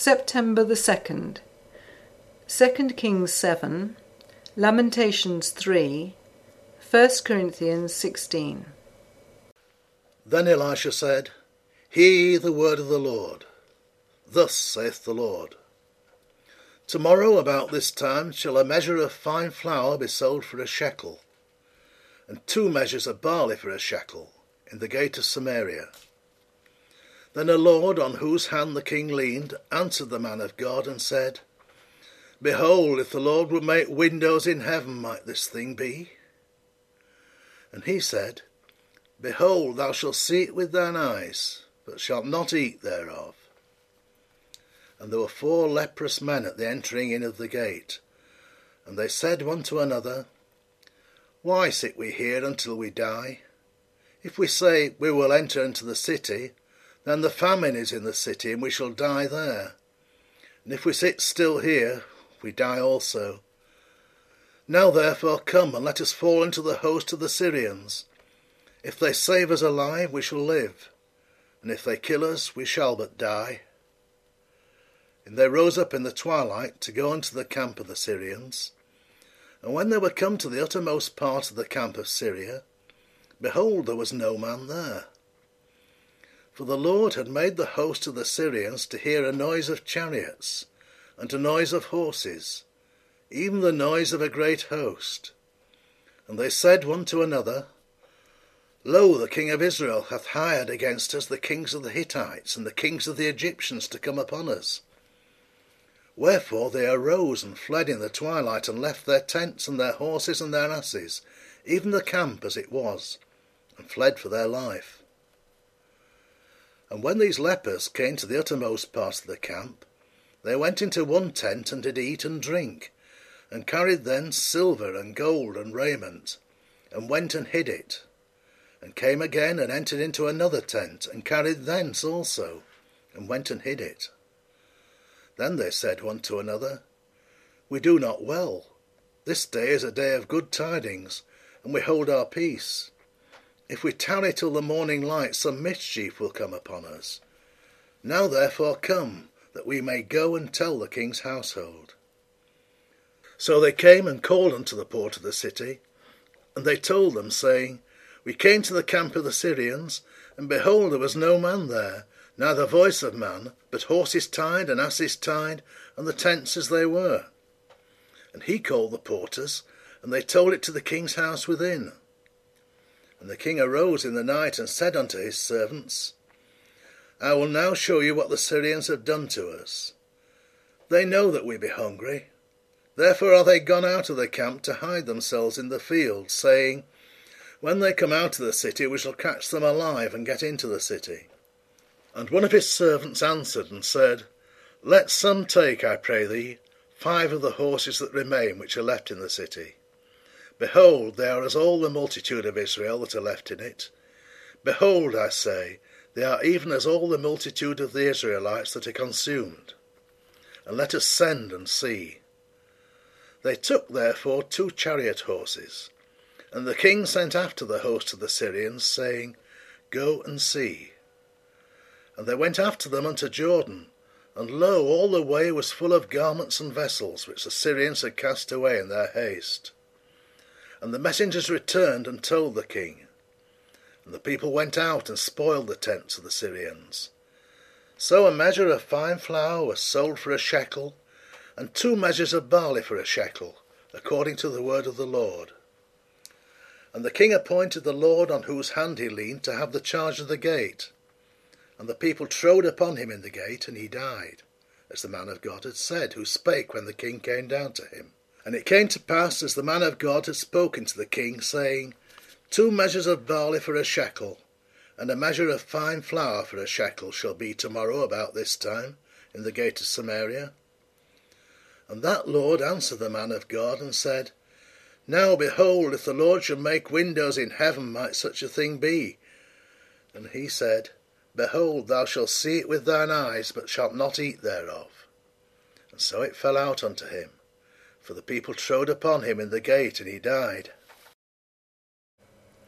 September the 2nd. 2 Kings 7, Lamentations 3, 1 Corinthians 16. Then Elisha said, Hear the word of the Lord. Thus saith the Lord. Tomorrow about this time shall a measure of fine flour be sold for a shekel, and two measures of barley for a shekel, in the gate of Samaria. Then a lord on whose hand the king leaned answered the man of God and said, Behold, if the Lord would make windows in heaven, might this thing be? And he said, Behold, thou shalt see it with thine eyes, but shalt not eat thereof. And there were four leprous men at the entering in of the gate, and they said one to another, Why sit we here until we die? If we say, We will enter into the city, then the famine is in the city, and we shall die there. And if we sit still here, we die also. Now therefore come, and let us fall into the host of the Syrians. If they save us alive, we shall live, and if they kill us, we shall but die. And they rose up in the twilight to go unto the camp of the Syrians. And when they were come to the uttermost part of the camp of Syria, behold, there was no man there. For the Lord had made the host of the Syrians to hear a noise of chariots, and a noise of horses, even the noise of a great host. And they said one to another, Lo, the king of Israel hath hired against us the kings of the Hittites and the kings of the Egyptians to come upon us. Wherefore they arose and fled in the twilight, and left their tents and their horses and their asses, even the camp as it was, and fled for their life. And when these lepers came to the uttermost part of the camp, they went into one tent and did eat and drink, and carried thence silver and gold and raiment, and went and hid it, and came again and entered into another tent, and carried thence also, and went and hid it. Then they said one to another, We do not well. This day is a day of good tidings, and we hold our peace. If we tarry till the morning light, some mischief will come upon us. Now therefore come, that we may go and tell the king's household. So they came and called unto the port of the city, and they told them, saying, We came to the camp of the Syrians, and behold, there was no man there, neither voice of man, but horses tied and asses tied, and the tents as they were. And he called the porters, and they told it to the king's house within. And the king arose in the night and said unto his servants, I will now show you what the Syrians have done to us. They know that we be hungry. Therefore are they gone out of the camp to hide themselves in the field, saying, When they come out of the city, we shall catch them alive and get into the city. And one of his servants answered and said, Let some take, I pray thee, five of the horses that remain which are left in the city Behold, they are as all the multitude of Israel that are left in it. Behold, I say, they are even as all the multitude of the Israelites that are consumed. And let us send and see. They took therefore two chariot horses, and the king sent after the host of the Syrians, saying, Go and see. And they went after them unto Jordan, and lo, all the way was full of garments and vessels, which the Syrians had cast away in their haste. And the messengers returned and told the king. And the people went out and spoiled the tents of the Syrians. So a measure of fine flour was sold for a shekel, and two measures of barley for a shekel, according to the word of the Lord. And the king appointed the Lord on whose hand he leaned to have the charge of the gate. And the people trode upon him in the gate, and he died, as the man of God had said, who spake when the king came down to him. And it came to pass, as the man of God had spoken to the king, saying, Two measures of barley for a shekel, and a measure of fine flour for a shekel shall be tomorrow about this time in the gate of Samaria. And that Lord answered the man of God, and said, Now behold, if the Lord should make windows in heaven, might such a thing be? And he said, Behold, thou shalt see it with thine eyes, but shalt not eat thereof. And so it fell out unto him for the people trode upon him in the gate, and he died.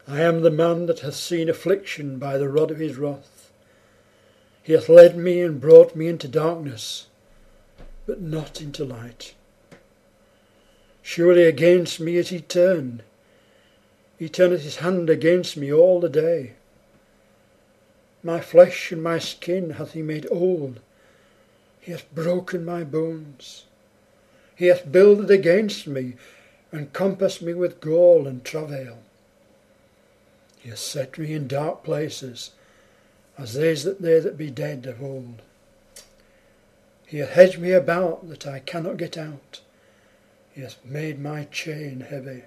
I am the man that hath seen affliction by the rod of his wrath. He hath led me and brought me into darkness, but not into light. Surely against me is he turned. He turneth his hand against me all the day. My flesh and my skin hath he made old. He hath broken my bones. He hath builded against me, and compassed me with gall and travail. He hath set me in dark places, as those that they that be dead of old. He hath hedged me about that I cannot get out. He hath made my chain heavy.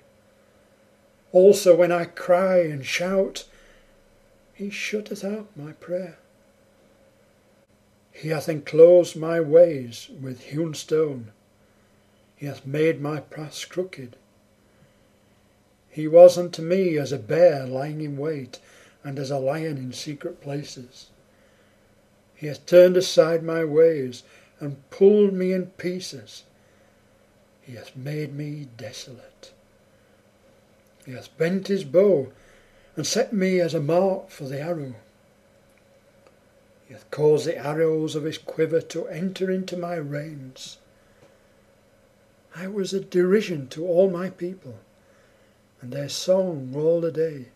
Also when I cry and shout, he shutteth out my prayer. He hath enclosed my ways with hewn stone. He hath made my paths crooked. He was unto me as a bear lying in wait, and as a lion in secret places. He hath turned aside my ways, and pulled me in pieces. He hath made me desolate. He hath bent his bow, and set me as a mark for the arrow. He hath caused the arrows of his quiver to enter into my reins. I was a derision to all my people, and their song all the day.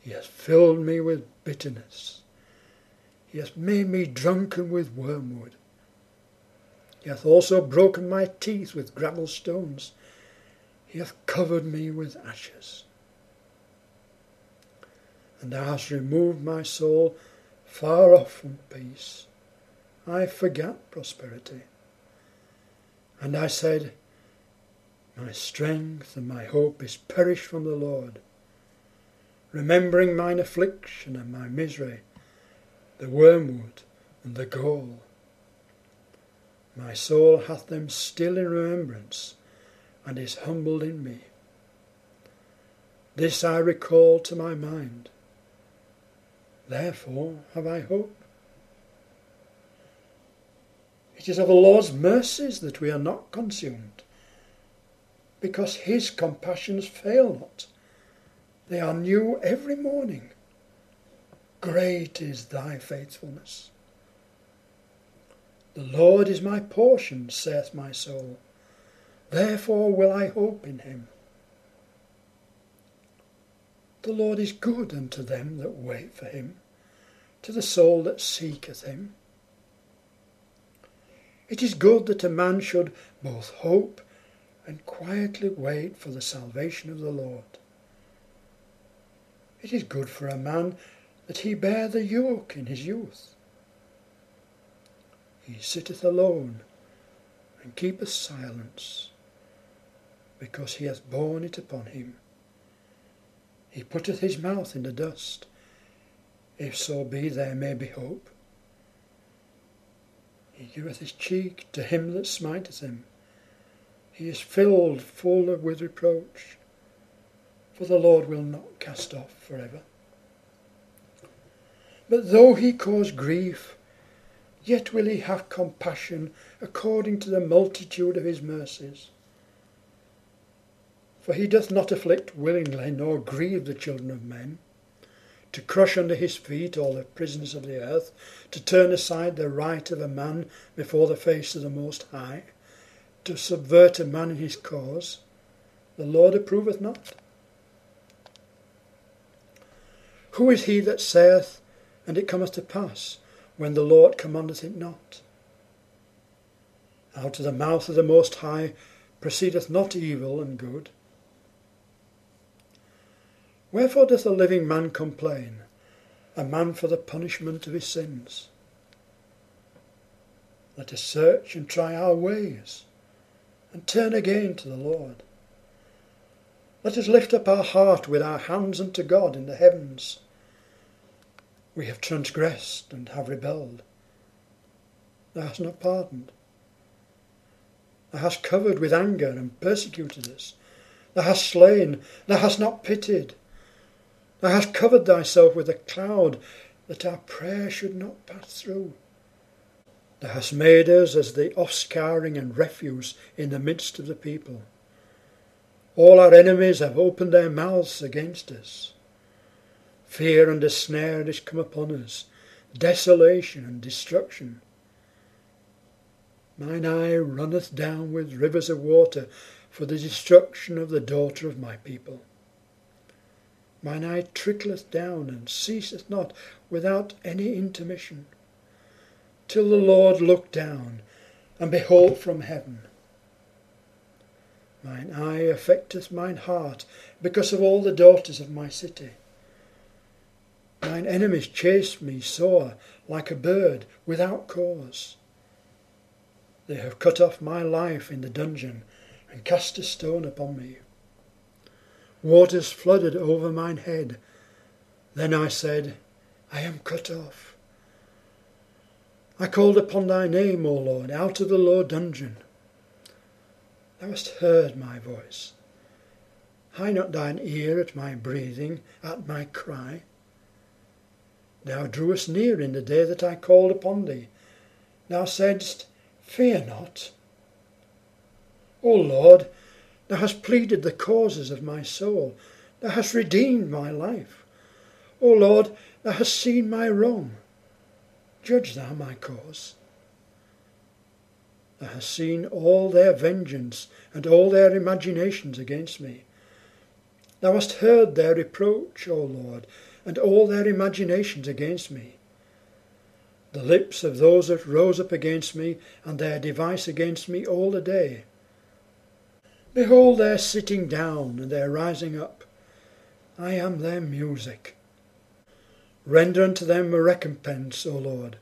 He hath filled me with bitterness. He hath made me drunken with wormwood. He hath also broken my teeth with gravel stones. He hath covered me with ashes. And thou hast removed my soul far off from peace. I forgot prosperity. And I said, My strength and my hope is perished from the Lord. Remembering mine affliction and my misery, the wormwood and the gall. My soul hath them still in remembrance, and is humbled in me. This I recall to my mind. Therefore have I hope. It is of the Lord's mercies that we are not consumed, because his compassions fail not. They are new every morning. Great is thy faithfulness. The Lord is my portion, saith my soul. Therefore will I hope in him. The Lord is good unto them that wait for him, to the soul that seeketh him. It is good that a man should both hope and quietly wait for the salvation of the Lord. It is good for a man that he bear the yoke in his youth. He sitteth alone and keepeth silence, because he hath borne it upon him. He putteth his mouth in the dust, if so be there may be hope. He giveth his cheek to him that smiteth him. He is filled full with reproach, for the Lord will not cast off for ever. But though he cause grief, yet will he have compassion according to the multitude of his mercies. For he doth not afflict willingly, nor grieve the children of men, to crush under his feet all the prisoners of the earth, to turn aside the right of a man before the face of the Most High, to subvert a man in his cause, the Lord approveth not. Who is he that saith, and it cometh to pass, when the Lord commandeth it not? Out of the mouth of the Most High proceedeth not evil and good. Wherefore doth a living man complain, a man for the punishment of his sins? Let us search and try our ways, and turn again to the Lord. Let us lift up our heart with our hands unto God in the heavens. We have transgressed and have rebelled. Thou hast not pardoned. Thou hast covered with anger and persecuted us. Thou hast slain. Thou hast not pitied. Thou hast covered thyself with a cloud that our prayer should not pass through. Thou hast made us as the offscouring and refuse in the midst of the people. All our enemies have opened their mouths against us. Fear and a snare is come upon us, desolation and destruction. Mine eye runneth down with rivers of water for the destruction of the daughter of my people. Mine eye trickleth down and ceaseth not without any intermission, till the Lord look down and behold from heaven. Mine eye affecteth mine heart because of all the daughters of my city. Mine enemies chase me sore like a bird without cause. They have cut off my life in the dungeon and cast a stone upon me. Waters flooded over mine head. Then I said, I am cut off. I called upon thy name, O Lord, out of the low dungeon. Thou hast heard my voice. Hide not thine ear at my breathing, at my cry. Thou drewest near in the day that I called upon thee. Thou saidst, Fear not. O Lord, thou hast pleaded the causes of my soul. Thou hast redeemed my life. O Lord, thou hast seen my wrong. Judge thou my cause. Thou hast seen all their vengeance and all their imaginations against me. Thou hast heard their reproach, O Lord, and all their imaginations against me the lips of those that rose up against me, and their device against me all the day. Behold their sitting down and their rising up. I am their music. Render unto them a recompense, O Lord,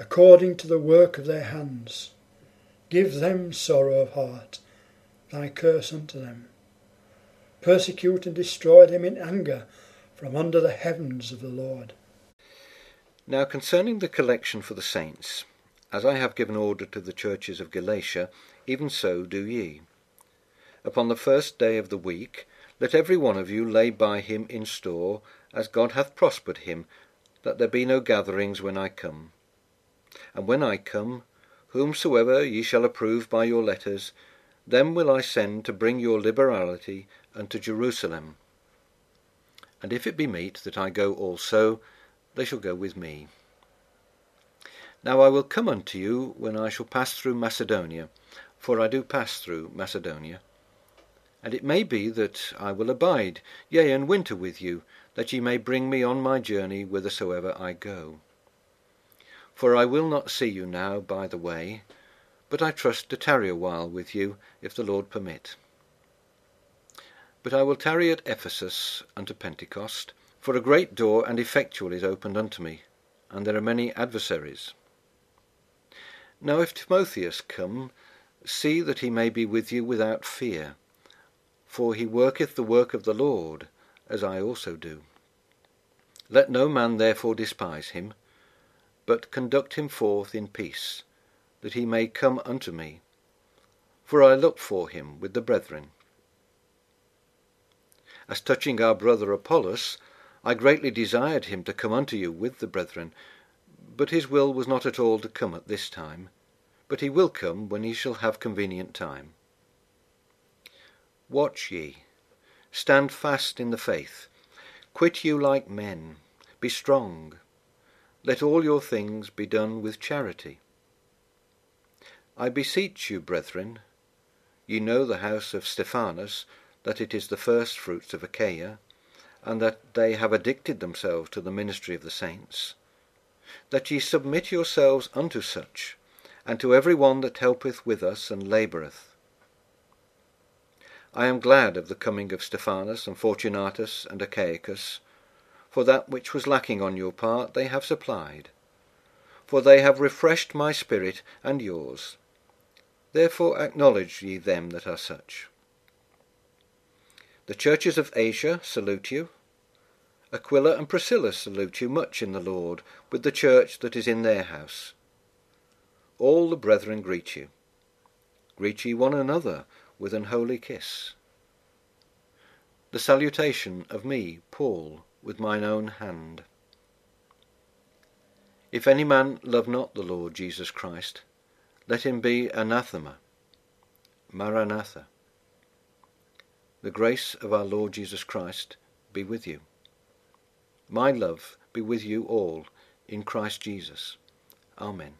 according to the work of their hands. Give them sorrow of heart, thy curse unto them. Persecute and destroy them in anger from under the heavens of the Lord. Now concerning the collection for the saints, as I have given order to the churches of Galatia, even so do ye. Upon the first day of the week, let every one of you lay by him in store, as God hath prospered him, that there be no gatherings when I come. And when I come, whomsoever ye shall approve by your letters, them will I send to bring your liberality unto Jerusalem. And if it be meet that I go also, they shall go with me. Now I will come unto you when I shall pass through Macedonia, for I do pass through Macedonia. And it may be that I will abide, yea, and winter with you, that ye may bring me on my journey whithersoever I go. For I will not see you now by the way, but I trust to tarry a while with you, if the Lord permit. But I will tarry at Ephesus unto Pentecost, for a great door and effectual is opened unto me, and there are many adversaries. Now if Timotheus come, see that he may be with you without fear, for he worketh the work of the Lord, as I also do. Let no man therefore despise him, but conduct him forth in peace, that he may come unto me, for I look for him with the brethren. As touching our brother Apollos, I greatly desired him to come unto you with the brethren, but his will was not at all to come at this time, but he will come when he shall have convenient time. Watch ye, stand fast in the faith, quit you like men, be strong, let all your things be done with charity. I beseech you, brethren, ye know the house of Stephanas, that it is the first fruits of Achaia, and that they have addicted themselves to the ministry of the saints, that ye submit yourselves unto such, and to every one that helpeth with us and laboureth. I am glad of the coming of Stephanas and Fortunatus and Achaicus, for that which was lacking on your part they have supplied, for they have refreshed my spirit and yours. Therefore acknowledge ye them that are such. The churches of Asia salute you. Aquila and Priscilla salute you much in the Lord, with the church that is in their house. All the brethren greet you. Greet ye one another with an holy kiss. The salutation of me, Paul, with mine own hand. If any man love not the Lord Jesus Christ, let him be anathema. Maranatha. The grace of our Lord Jesus Christ be with you. My love be with you all in Christ Jesus. Amen.